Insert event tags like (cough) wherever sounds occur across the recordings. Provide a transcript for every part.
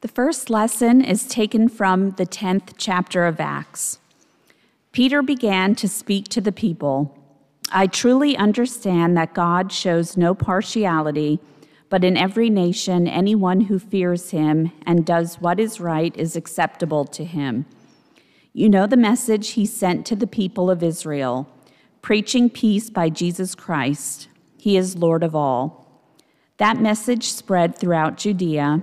The first lesson is taken from the 10th chapter of Acts. Peter began to speak to the people. I truly understand that God shows no partiality, but in every nation, anyone who fears him and does what is right is acceptable to him. You know the message he sent to the people of Israel, preaching peace by Jesus Christ. He is Lord of all. That message spread throughout Judea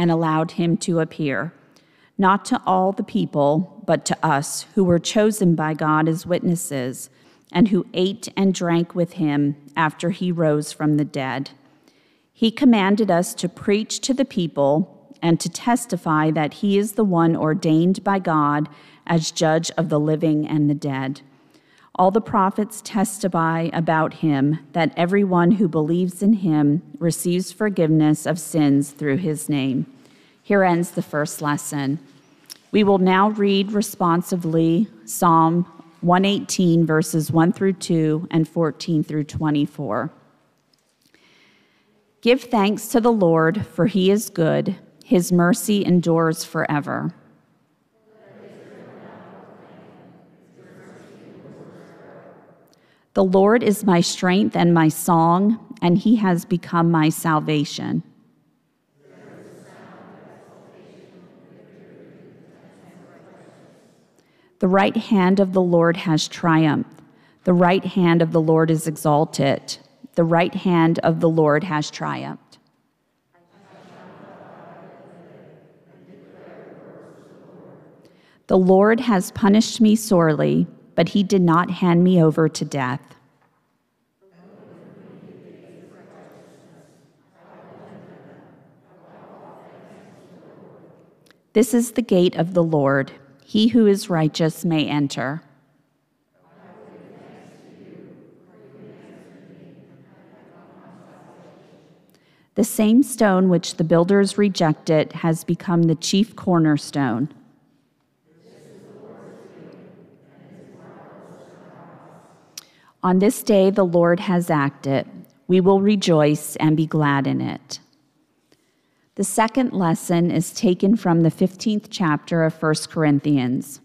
and allowed him to appear, not to all the people, but to us who were chosen by God as witnesses, and who ate and drank with him after he rose from the dead. He commanded us to preach to the people and to testify that he is the one ordained by God as judge of the living and the dead. All the prophets testify about him that everyone who believes in him receives forgiveness of sins through his name. Here ends the first lesson. We will now read responsively Psalm 118, verses 1 through 2 and 14 through 24. Give thanks to the Lord, for he is good, his mercy endures forever. The Lord is my strength and my song, and he has become my salvation. The right hand of the Lord has triumphed. The right hand of the Lord is exalted. The right hand of the Lord has triumphed. The Lord has punished me sorely but he did not hand me over to death. This is the gate of the Lord. He who is righteous may enter. The same stone which the builders rejected has become the chief cornerstone. On this day the Lord has acted. We will rejoice and be glad in it. The second lesson is taken from the 15th chapter of 1 Corinthians.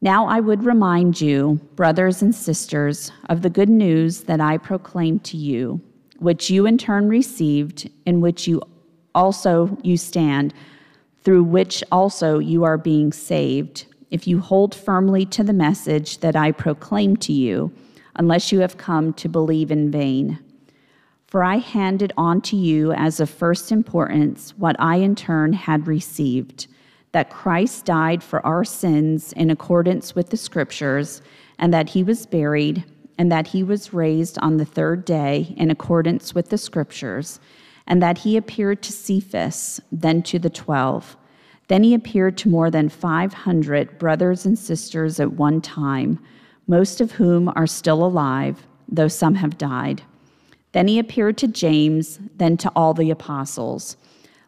Now I would remind you, brothers and sisters, of the good news that I proclaimed to you, which you in turn received, in which you also you stand, through which also you are being saved, if you hold firmly to the message that I proclaimed to you unless you have come to believe in vain. For I handed on to you as of first importance what I in turn had received that Christ died for our sins in accordance with the Scriptures, and that he was buried, and that he was raised on the third day in accordance with the Scriptures, and that he appeared to Cephas, then to the twelve. Then he appeared to more than 500 brothers and sisters at one time most of whom are still alive, though some have died. Then he appeared to James, then to all the apostles.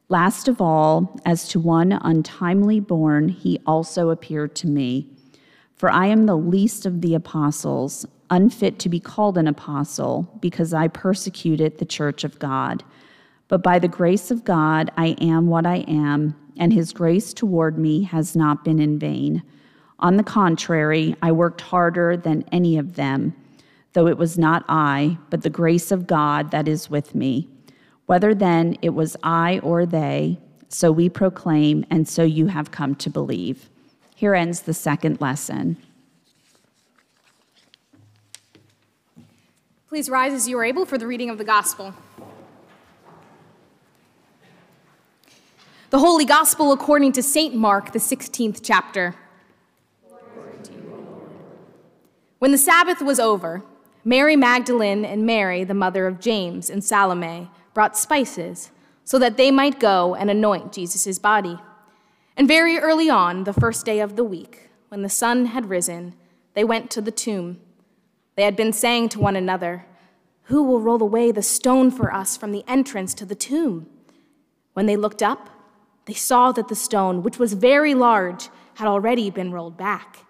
Last of all, as to one untimely born, he also appeared to me. For I am the least of the apostles, unfit to be called an apostle, because I persecuted the church of God. But by the grace of God, I am what I am, and his grace toward me has not been in vain. On the contrary, I worked harder than any of them, though it was not I, but the grace of God that is with me. Whether then it was I or they, so we proclaim, and so you have come to believe. Here ends the second lesson. Please rise as you are able for the reading of the gospel. The Holy Gospel according to St. Mark, the 16th chapter. When the Sabbath was over, Mary Magdalene and Mary, the mother of James and Salome, brought spices so that they might go and anoint Jesus' body. And very early on, the first day of the week, when the sun had risen, they went to the tomb. They had been saying to one another, Who will roll away the stone for us from the entrance to the tomb? When they looked up, they saw that the stone, which was very large, had already been rolled back.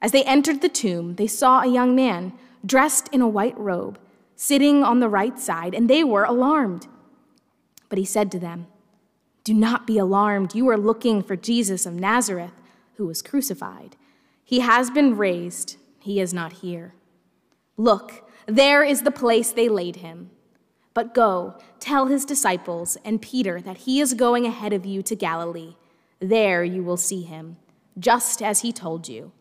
As they entered the tomb, they saw a young man dressed in a white robe sitting on the right side, and they were alarmed. But he said to them, Do not be alarmed. You are looking for Jesus of Nazareth, who was crucified. He has been raised, he is not here. Look, there is the place they laid him. But go, tell his disciples and Peter that he is going ahead of you to Galilee. There you will see him, just as he told you.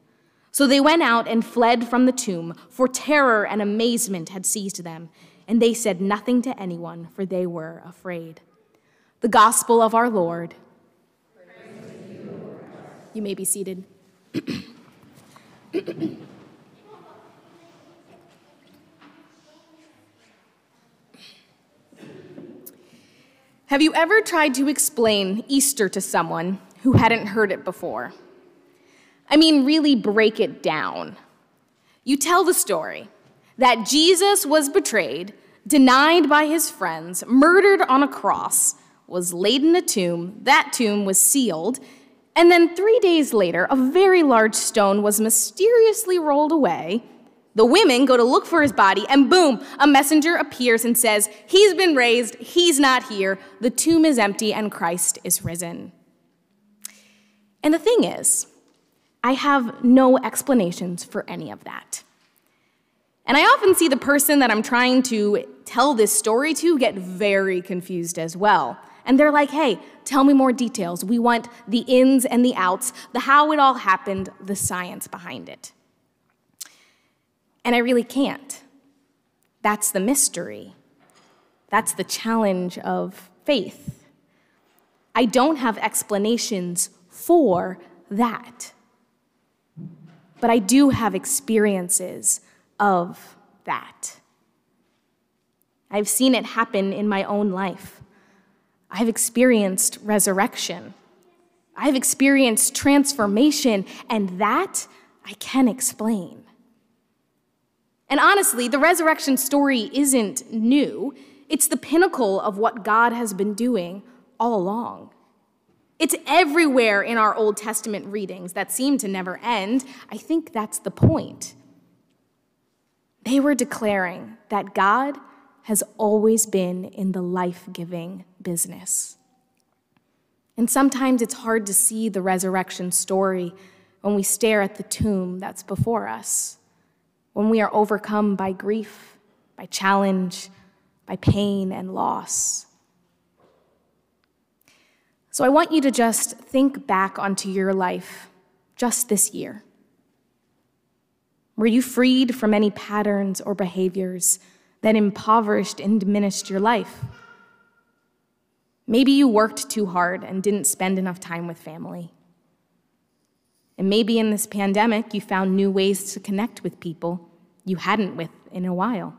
So they went out and fled from the tomb, for terror and amazement had seized them, and they said nothing to anyone, for they were afraid. The gospel of our Lord. You may be seated. (clears throat) Have you ever tried to explain Easter to someone who hadn't heard it before? I mean, really break it down. You tell the story that Jesus was betrayed, denied by his friends, murdered on a cross, was laid in a tomb, that tomb was sealed, and then three days later, a very large stone was mysteriously rolled away. The women go to look for his body, and boom, a messenger appears and says, He's been raised, he's not here, the tomb is empty, and Christ is risen. And the thing is, I have no explanations for any of that. And I often see the person that I'm trying to tell this story to get very confused as well. And they're like, hey, tell me more details. We want the ins and the outs, the how it all happened, the science behind it. And I really can't. That's the mystery. That's the challenge of faith. I don't have explanations for that but I do have experiences of that. I've seen it happen in my own life. I've experienced resurrection. I've experienced transformation, and that I can explain. And honestly, the resurrection story isn't new. It's the pinnacle of what God has been doing all along. It's everywhere in our Old Testament readings that seem to never end. I think that's the point. They were declaring that God has always been in the life giving business. And sometimes it's hard to see the resurrection story when we stare at the tomb that's before us, when we are overcome by grief, by challenge, by pain and loss. So I want you to just think back onto your life just this year. Were you freed from any patterns or behaviors that impoverished and diminished your life? Maybe you worked too hard and didn't spend enough time with family. And maybe in this pandemic, you found new ways to connect with people you hadn't with in a while.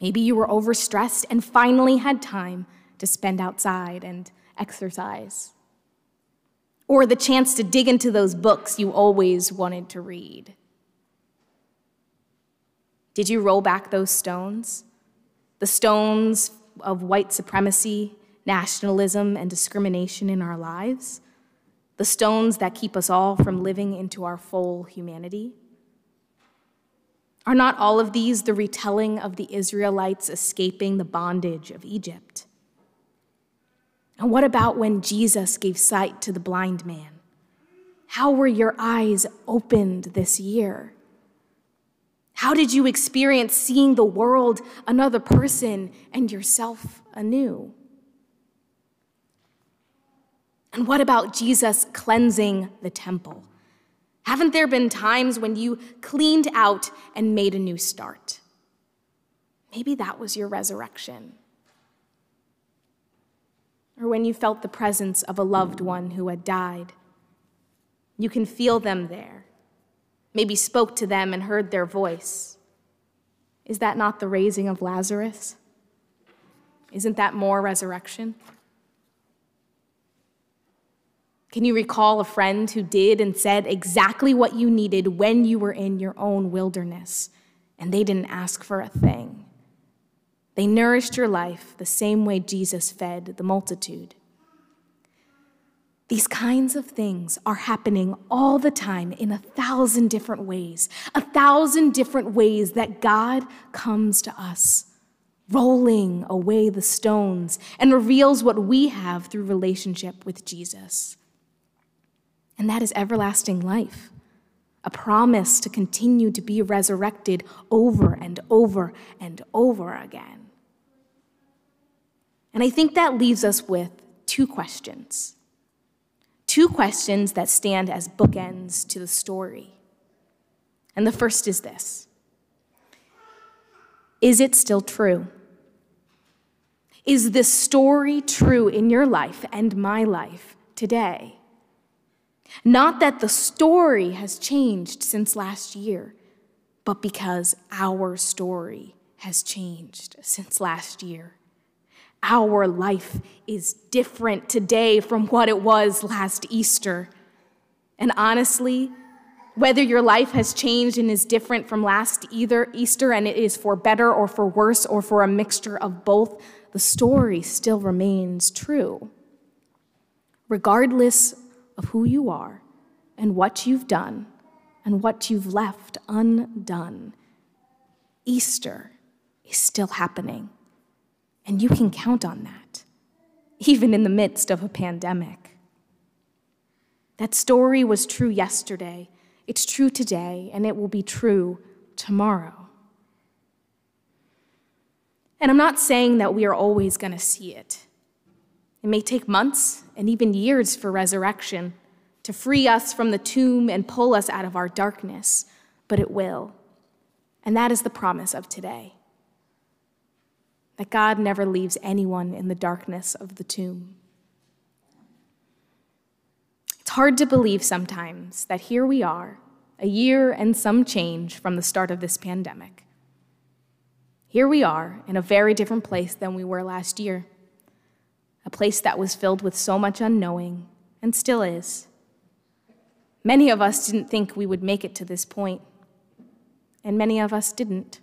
Maybe you were overstressed and finally had time to spend outside and exercise, or the chance to dig into those books you always wanted to read. Did you roll back those stones? The stones of white supremacy, nationalism, and discrimination in our lives? The stones that keep us all from living into our full humanity? Are not all of these the retelling of the Israelites escaping the bondage of Egypt? And what about when Jesus gave sight to the blind man? How were your eyes opened this year? How did you experience seeing the world, another person, and yourself anew? And what about Jesus cleansing the temple? Haven't there been times when you cleaned out and made a new start? Maybe that was your resurrection or when you felt the presence of a loved one who had died. You can feel them there, maybe spoke to them and heard their voice. Is that not the raising of Lazarus? Isn't that more resurrection? Can you recall a friend who did and said exactly what you needed when you were in your own wilderness and they didn't ask for a thing? They nourished your life the same way Jesus fed the multitude. These kinds of things are happening all the time in a thousand different ways, a thousand different ways that God comes to us, rolling away the stones and reveals what we have through relationship with Jesus. And that is everlasting life, a promise to continue to be resurrected over and over and over again. And I think that leaves us with two questions two questions that stand as bookends to the story. And the first is this Is it still true? Is this story true in your life and my life today? Not that the story has changed since last year, but because our story has changed since last year. Our life is different today from what it was last Easter. And honestly, whether your life has changed and is different from last either Easter and it is for better or for worse or for a mixture of both, the story still remains true. Regardless of who you are and what you've done and what you've left undone, Easter is still happening. And you can count on that, even in the midst of a pandemic. That story was true yesterday, it's true today, and it will be true tomorrow. And I'm not saying that we are always going to see it. It may take months and even years for resurrection to free us from the tomb and pull us out of our darkness, but it will. And that is the promise of today that God never leaves anyone in the darkness of the tomb. It's hard to believe sometimes that here we are, a year and some change from the start of this pandemic. Here we are in a very different place than we were last year, a place that was filled with so much unknowing and still is. Many of us didn't think we would make it to this point, and many of us didn't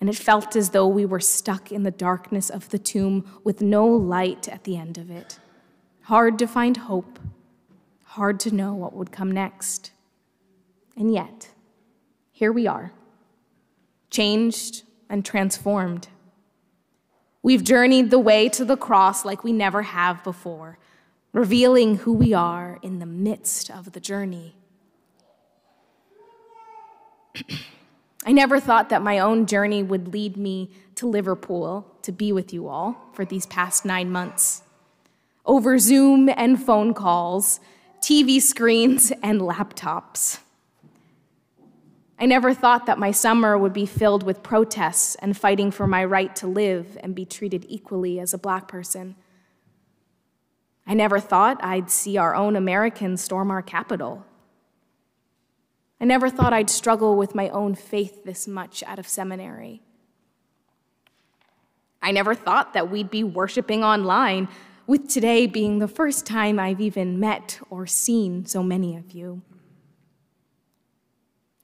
and it felt as though we were stuck in the darkness of the tomb with no light at the end of it. Hard to find hope, hard to know what would come next. And yet, here we are, changed and transformed. We've journeyed the way to the cross like we never have before, revealing who we are in the midst of the journey. (clears throat) I never thought that my own journey would lead me to Liverpool to be with you all for these past nine months. Over Zoom and phone calls, TV screens, and laptops. I never thought that my summer would be filled with protests and fighting for my right to live and be treated equally as a black person. I never thought I'd see our own Americans storm our capital I never thought I'd struggle with my own faith this much out of seminary. I never thought that we'd be worshiping online, with today being the first time I've even met or seen so many of you.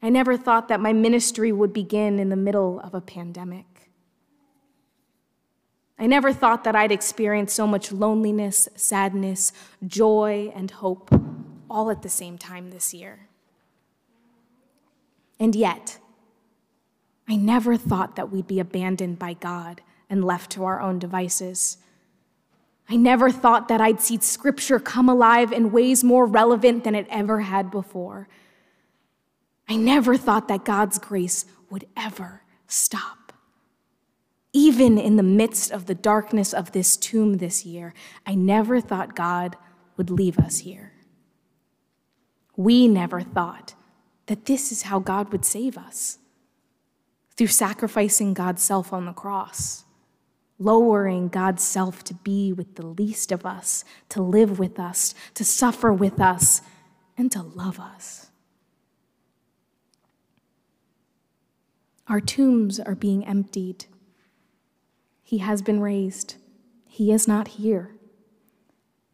I never thought that my ministry would begin in the middle of a pandemic. I never thought that I'd experience so much loneliness, sadness, joy, and hope all at the same time this year. And yet, I never thought that we'd be abandoned by God and left to our own devices. I never thought that I'd see Scripture come alive in ways more relevant than it ever had before. I never thought that God's grace would ever stop. Even in the midst of the darkness of this tomb this year, I never thought God would leave us here. We never thought that this is how God would save us through sacrificing God's self on the cross, lowering God's self to be with the least of us, to live with us, to suffer with us, and to love us. Our tombs are being emptied. He has been raised. He is not here.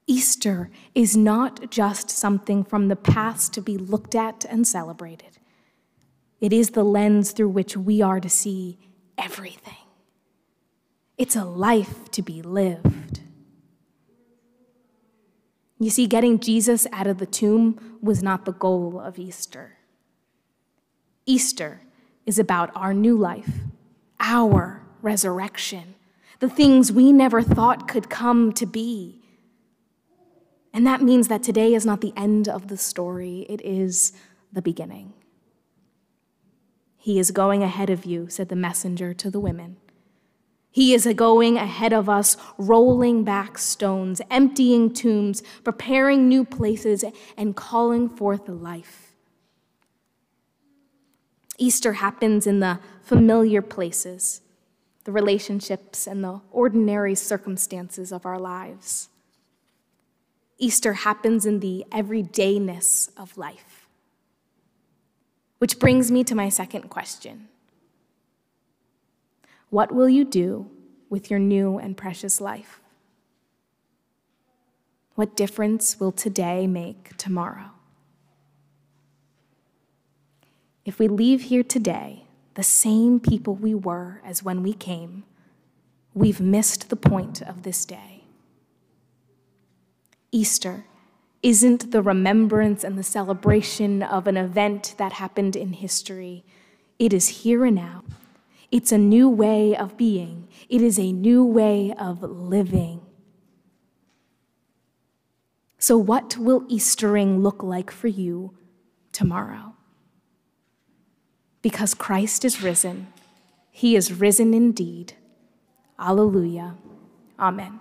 Easter is not just something from the past to be looked at and celebrated. It is the lens through which we are to see everything. It's a life to be lived. You see, getting Jesus out of the tomb was not the goal of Easter. Easter is about our new life, our resurrection, the things we never thought could come to be. And that means that today is not the end of the story, it is the beginning. He is going ahead of you, said the messenger to the women. He is going ahead of us, rolling back stones, emptying tombs, preparing new places, and calling forth life. Easter happens in the familiar places, the relationships, and the ordinary circumstances of our lives. Easter happens in the everydayness of life. Which brings me to my second question what will you do with your new and precious life? What difference will today make tomorrow? If we leave here today the same people we were as when we came, we've missed the point of this day. Easter isn't the remembrance and the celebration of an event that happened in history, it is here and now. It's a new way of being, it is a new way of living. So, what will Eastering look like for you tomorrow? Because Christ is risen, he is risen indeed. Alleluia. Amen.